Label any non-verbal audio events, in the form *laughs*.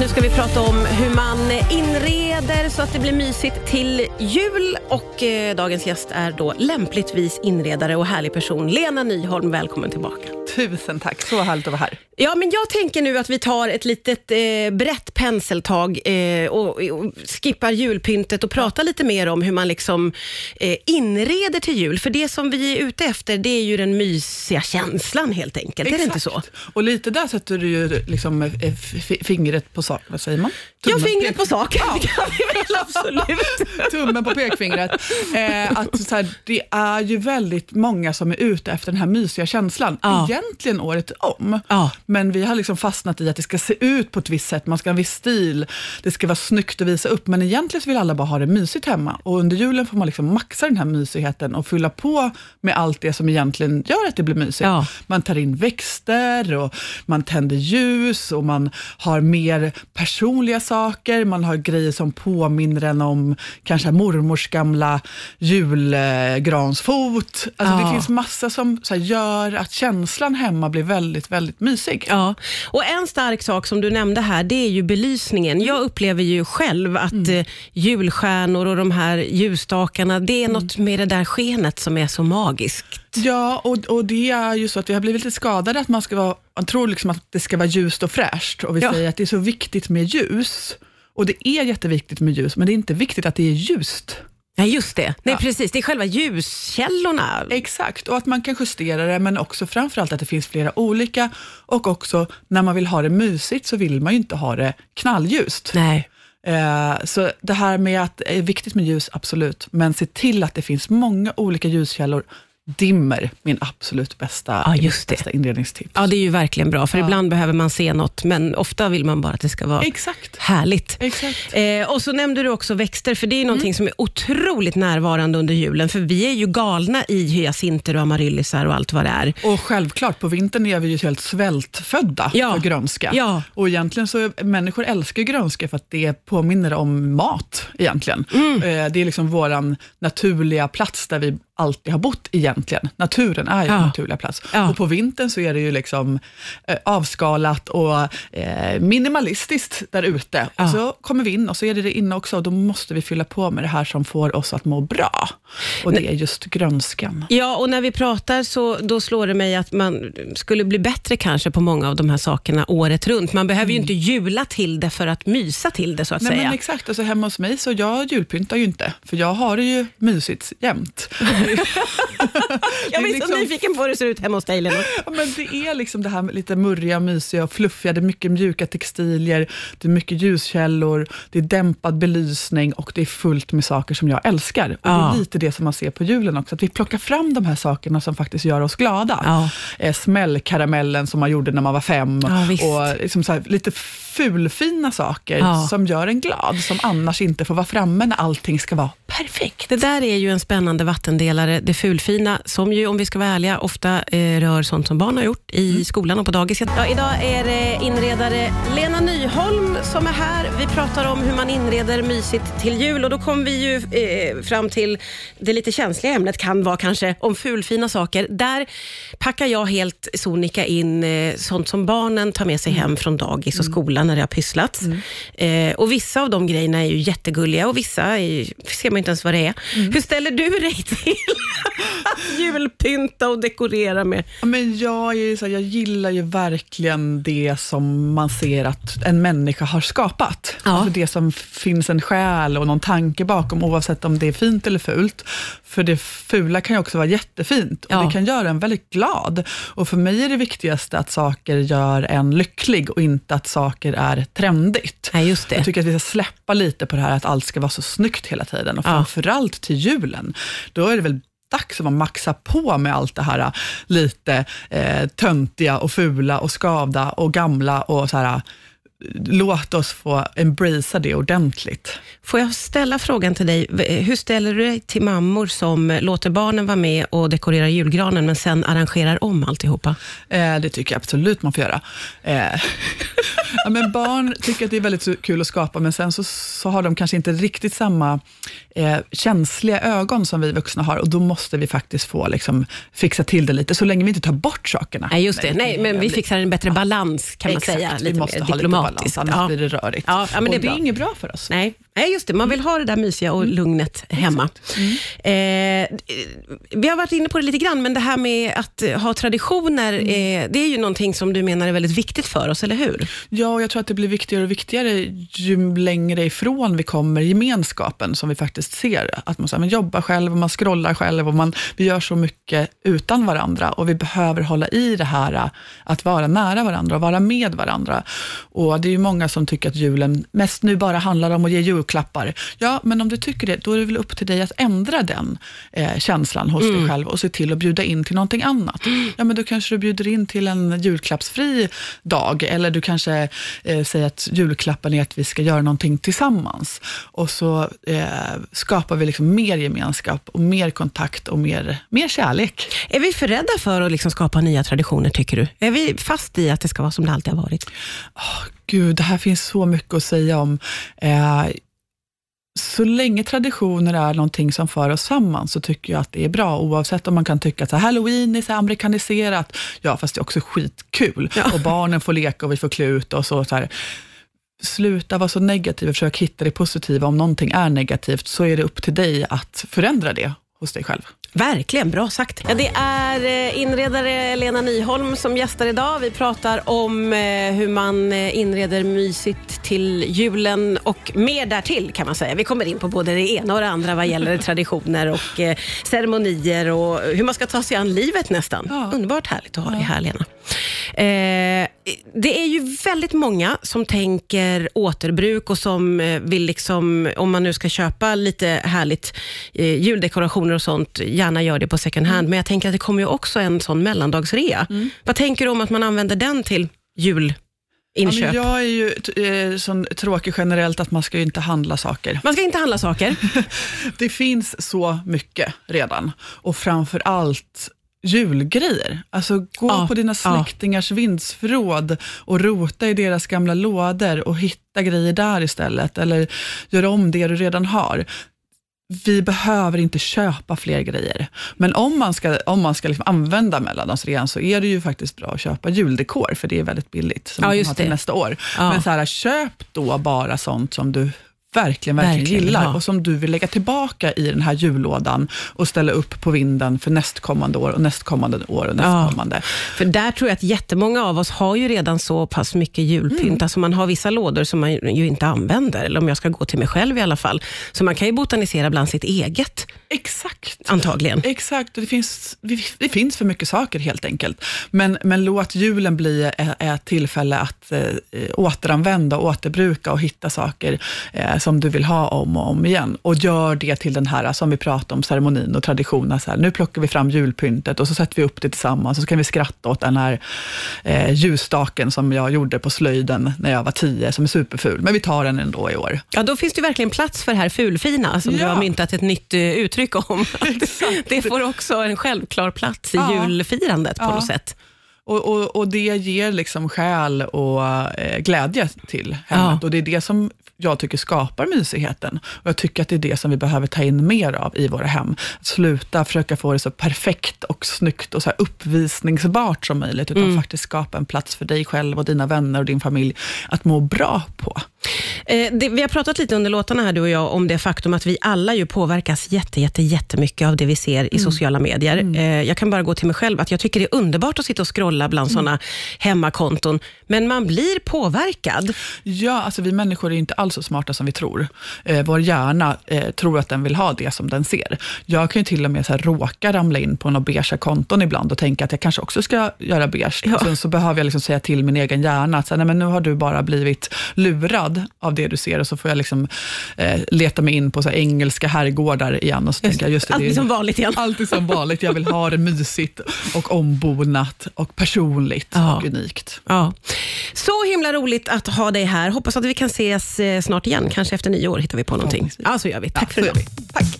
Nu ska vi prata om hur man inreder så att det blir mysigt till jul. Och eh, Dagens gäst är då lämpligtvis inredare och härlig person. Lena Nyholm, välkommen tillbaka. Tusen tack, så härligt att vara här. Ja, men jag tänker nu att vi tar ett litet eh, brett penseltag eh, och, och skippar julpyntet och pratar lite mer om hur man liksom eh, inreder till jul. För det som vi är ute efter, det är ju den mysiga känslan helt enkelt. Är det inte så? Och lite där sätter du ju liksom eh, fingret på sak, vad säger man? Ja, Tummen, fingret pek- på saken. Ja. *laughs* Det kan vi väl absolut. *laughs* Tummen på pekfingret. Eh, att så här, det är ju väldigt många som är ute efter den här mysiga känslan, Ja. Egentligen året om. Ja. Men vi har liksom fastnat i att det ska se ut på ett visst sätt, man ska ha en viss stil, det ska vara snyggt att visa upp, men egentligen vill alla bara ha det mysigt hemma. Och under julen får man liksom maxa den här mysigheten och fylla på med allt det som egentligen gör att det blir mysigt. Ja. Man tar in växter och man tänder ljus och man har mer personliga saker. Man har grejer som påminner en om kanske mormors gamla julgransfot. Alltså Ja. Det finns massa som här, gör att känslan hemma blir väldigt, väldigt mysig. Ja, och en stark sak som du nämnde här, det är ju belysningen. Jag upplever ju själv att eh, julstjärnor och de här ljusstakarna, det är något med det där skenet som är så magiskt. Ja, och, och det är ju så att vi har blivit lite skadade, att man ska vara, man tror liksom att det ska vara ljust och fräscht, och vi Ja. säger att det är så viktigt med ljus. Och det är jätteviktigt med ljus, men det är inte viktigt att det är ljust. Ja, just det. Nej, Ja. precis. Det är själva ljuskällorna. Exakt, och att man kan justera det, men också framförallt att det finns flera olika. Och också, när man vill ha det mysigt, så vill man ju inte ha det knallljust. Nej. Eh, så det här med att det är viktigt med ljus, absolut, men se till att det finns många olika ljuskällor. Dimmer, min absolut bästa, Ja, just det. bästa inredningstips. Ja, det är ju verkligen bra, för Ja. ibland behöver man se något, men ofta vill man bara att det ska vara Exakt. härligt. Exakt. Eh, och så nämnde du också växter, för det är någonting som är otroligt närvarande under julen, för vi är ju galna i hyacinter och amaryllisar och allt vad det är. Och självklart, på vintern är vi ju helt svältfödda Ja. för grönska. Ja. Och egentligen så, människor älskar grönska för att det påminner om mat egentligen. Mm. Eh, Det är liksom våran naturliga plats där vi alltid har bott egentligen. Naturen är ju Ja. en naturliga plats. Ja. Och på vintern så är det ju liksom eh, avskalat och eh, minimalistiskt där ute. Ja. Och så kommer vi in och så är det det inne också och då måste vi fylla på med det här som får oss att må bra. Och det är just grönskan. Ja, och när vi pratar så då slår det mig att man skulle bli bättre kanske på många av de här sakerna året runt. Man behöver ju inte jula till det för att mysa till det, så att Nej, säga. men exakt, alltså hemma hos mig så jag julpyntar ju inte, för jag har det ju mysigt jämt. *laughs* *laughs* Jag det blir är så liksom- nyfiken på hur det ser ut hemma hos dig. Ja, men det är liksom det här med lite murriga, mysiga och fluffiga, det är mycket mjuka textilier, det är mycket ljuskällor, det är dämpad belysning och det är fullt med saker som jag älskar. Och Det Ja. är lite det som man ser på julen också, att vi plockar fram de här sakerna som faktiskt gör oss glada. Ja. Eh, smällkaramellen som man gjorde när man var fem och liksom så här, lite fulfina saker som gör en glad, som annars inte får vara framme när allting ska vara perfekt. Det där är ju en spännande vattendelare, det fulfina, som ju, om vi ska vara ärliga, ofta eh, rör sånt som barn har gjort i Mm. skolan och på dagis. Ja, idag är det inredare Lena Nyholm som är här. Vi pratar om hur man inreder mysigt till jul och då kommer vi ju eh, fram till det lite känsliga ämnet, kan vara kanske, om fulfina saker. Där packar jag helt sonika in eh, sånt som barnen tar med sig Mm. hem från dagis och skolan när det har pysslats. Eh, och Vissa av de grejerna är ju jättegulliga och vissa är, ser man inte ens vad det är. Mm. Hur ställer du dig till *laughs* julpynta och dekorera med? Ja, Men jag, är så här, jag gillar ju verkligen det som man ser att en människa har skapat. Ja. Alltså det som finns en själ och någon tanke bakom, oavsett om det är fint eller fult. För det fula kan ju också vara jättefint och Ja. det kan göra en väldigt glad. Och för mig är det viktigaste att saker gör en lycklig och inte att saker är trendigt. Nej, just det. Jag tycker att vi ska släppa lite på det här att allt ska vara så snyggt hela tiden. Och Ja. framförallt till julen, då är det väl dags att man maxar på med allt det här lite eh, töntiga och fula och skavda och gamla och så här. Låt oss få embracea det ordentligt. Får jag ställa frågan till dig, V- hur ställer du dig till mammor som låter barnen vara med och dekorera julgranen, men sen arrangerar om alltihopa? Eh, det tycker jag absolut man får göra. Eh, *laughs* Ja, men barn tycker att det är väldigt kul att skapa, men sen så, så har de kanske inte riktigt samma eh, känsliga ögon som vi vuxna har och då måste vi faktiskt få liksom, fixa till det lite, så länge vi inte tar bort sakerna. Nej, just det. Nej, men vi fixar en bättre balans kan man Exakt, säga. vi Lite måste mer ha lite balans, annars blir det rörigt. Ja, ja, men det är det bra. är inget bra för oss. Nej. Nej, just det. Man vill ha det där mysiga och lugnet hemma. Eh, vi har varit inne på det lite grann, men det här med att eh, ha traditioner, eh, det är ju någonting som du menar är väldigt viktigt för oss, eller hur? Ja, och jag tror att det blir viktigare och viktigare ju längre ifrån vi kommer gemenskapen som vi faktiskt ser. Att man, så här, man jobbar själv och man scrollar själv och man, vi gör så mycket utan varandra och vi behöver hålla i det här äh, att vara nära varandra och vara med varandra. Och Det är ju många som tycker att julen mest nu bara handlar om att ge julklappar. Ja, men om du tycker det, då är det väl upp till dig att ändra den eh, känslan hos dig själv och se till att bjuda in till någonting annat. *gasps* Ja, men då kanske du bjuder in till en julklappsfri dag eller du kanske eh, säger att julklappen är att vi ska göra någonting tillsammans. Och så eh, skapar vi liksom mer gemenskap och mer kontakt och mer, mer kärlek. Är vi för rädda för att liksom skapa nya traditioner, tycker du? Är vi fast i att det ska vara som det alltid har varit? Gud, det här finns så mycket att säga om. Eh, så länge traditioner är någonting som för oss samman, så tycker jag att det är bra, oavsett om man kan tycka att så halloween är så amerikaniserat. Ja, fast det är också skitkul. Och barnen får leka och vi får klä ut oss. Och så här. Sluta vara så negativ och försök hitta det positiva. Om någonting är negativt, så är det upp till dig att förändra det hos dig själv. Verkligen, bra sagt. Ja, det är eh, inredare Lena Nyholm som gästar idag. Vi pratar om eh, hur man eh, inreder mysigt till julen och mer därtill kan man säga. Vi kommer in på både det ena och det andra vad gäller *laughs* traditioner och ceremonier och hur man ska ta sig an livet nästan. Ja. Underbart härligt att ha dig här Lena. Eh, det är ju väldigt många som tänker återbruk och som eh, vill, liksom, om man nu ska köpa lite härligt eh, juldekorationer och sånt, gärna gör det på second hand. Men jag tänker att det kommer ju också en sån mellandagsrea. Vad tänker du om att man använder den till julinköp? Ja, men jag är ju eh, sån tråkig generellt att man ska ju inte handla saker. Man ska inte handla saker. *laughs* Det finns så mycket redan och framför allt julgrejer. Alltså gå Ja, på dina ja. släktingars vindsförråd och rota i deras gamla lådor och hitta grejer där istället, eller göra om det du redan har. Vi behöver inte köpa fler grejer. Men om man ska, om man ska liksom använda mellandagsrean så är det ju faktiskt bra att köpa juldekor, för det är väldigt billigt. Som Ja, man kan ha till det. nästa år. Ja. Men så här, köp då bara sånt som du verkligen, verkligen, Verkligen, gillar ja. och som du vill lägga tillbaka i den här jullådan och ställa upp på vinden för nästkommande år och nästkommande år och nästkommande. För där tror jag att jättemånga av oss har ju redan så pass mycket julpynt. Mm. Alltså man har vissa lådor som man ju inte använder, eller om jag ska gå till mig själv i alla fall. Så man kan ju botanisera bland sitt eget, Exakt. antagligen. Exakt, det finns, det finns för mycket saker helt enkelt. Men, men låt julen bli ett tillfälle att eh, återanvända, återbruka och hitta saker eh, som du vill ha om och om igen. Och gör det till den här, som vi pratade om, ceremonin och traditionen. Så här, nu plockar vi fram julpyntet och så sätter vi upp det tillsammans och så kan vi skratta åt den här eh, ljusstaken som jag gjorde på slöjden när jag var tio, som är superful. Men vi tar den ändå i år. Ja, då finns det verkligen plats för det här fulfina, som du Ja. har myntat ett nytt eh, uttryck om. *laughs* det får också en självklar plats i Ja. julfirandet på Ja. något sätt. Och, och, och det ger liksom själ och eh, glädje till hemmet. Ja. Och det är det som jag tycker skapar mysigheten. Och jag tycker att det är det som vi behöver ta in mer av i våra hem. Att sluta försöka få det så perfekt och snyggt och så uppvisningsbart som möjligt, utan faktiskt skapa en plats för dig själv och dina vänner och din familj att må bra på. Eh, det, vi har pratat lite under låtarna här, du och jag, om det faktum att vi alla ju påverkas jätte, jätte, jättemycket av det vi ser i sociala medier. Eh, jag kan bara gå till mig själv, att jag tycker det är underbart att sitta och scrolla bland sådana hemmakonton, men man blir påverkad. Ja, alltså vi människor är inte alls så smarta som vi tror. Eh, vår hjärna eh, tror att den vill ha det som den ser. Jag kan ju till och med så här, råka ramla in på några beiga konton ibland och tänka att jag kanske också ska göra beige. Ja. Sen så behöver jag liksom säga till min egen hjärna att så här, nej, men nu har du bara blivit lurad av det du ser och så får jag liksom, eh, leta mig in på så engelska herrgårdar igen och så tänker jag, just det, Alltid som vanligt igen. Alltid som vanligt. Jag vill ha det mysigt och ombonat och personligt Ja. och unikt. Ja. Så himla roligt att ha dig här. Hoppas att vi kan ses eh, snart igen. Kanske efter nyår hittar vi på någonting. Ja, så gör vi. Tack för så idag. Tack.